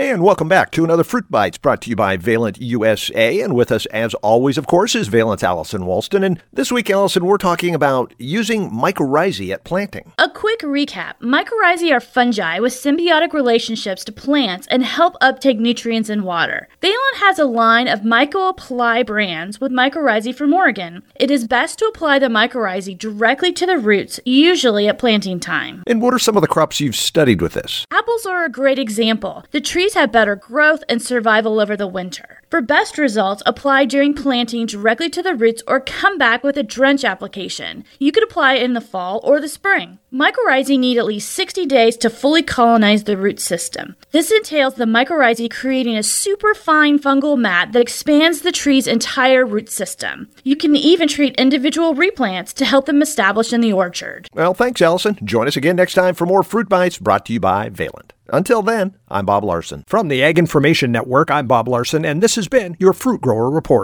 And welcome back to another Fruit Bites brought to you by Valent USA. And with us, as always, of course, is Valent's Allison Walston. And this week, Allison, we're talking about using mycorrhizae at planting. A quick recap mycorrhizae are fungi with symbiotic relationships to plants and help uptake nutrients in water. Valent has a line of MycoApply brands with mycorrhizae from Oregon. It is best to apply the mycorrhizae directly to the roots, usually at planting time. And what are some of the crops you've studied with this? Apples are a great example. The trees have better growth and survival over the winter. For best results, apply during planting directly to the roots or come back with a drench application. You could apply in the fall or the spring. Mycorrhizae need at least 60 days to fully colonize the root system. This entails the mycorrhizae creating a super fine fungal mat that expands the tree's entire root system. You can even treat individual replants to help them establish in the orchard. Well, thanks, Allison. Join us again next time for more Fruit Bites brought to you by Valent. Until then, I'm Bob Larson. From the Ag Information Network, I'm Bob Larson, and this has been your Fruit Grower Report.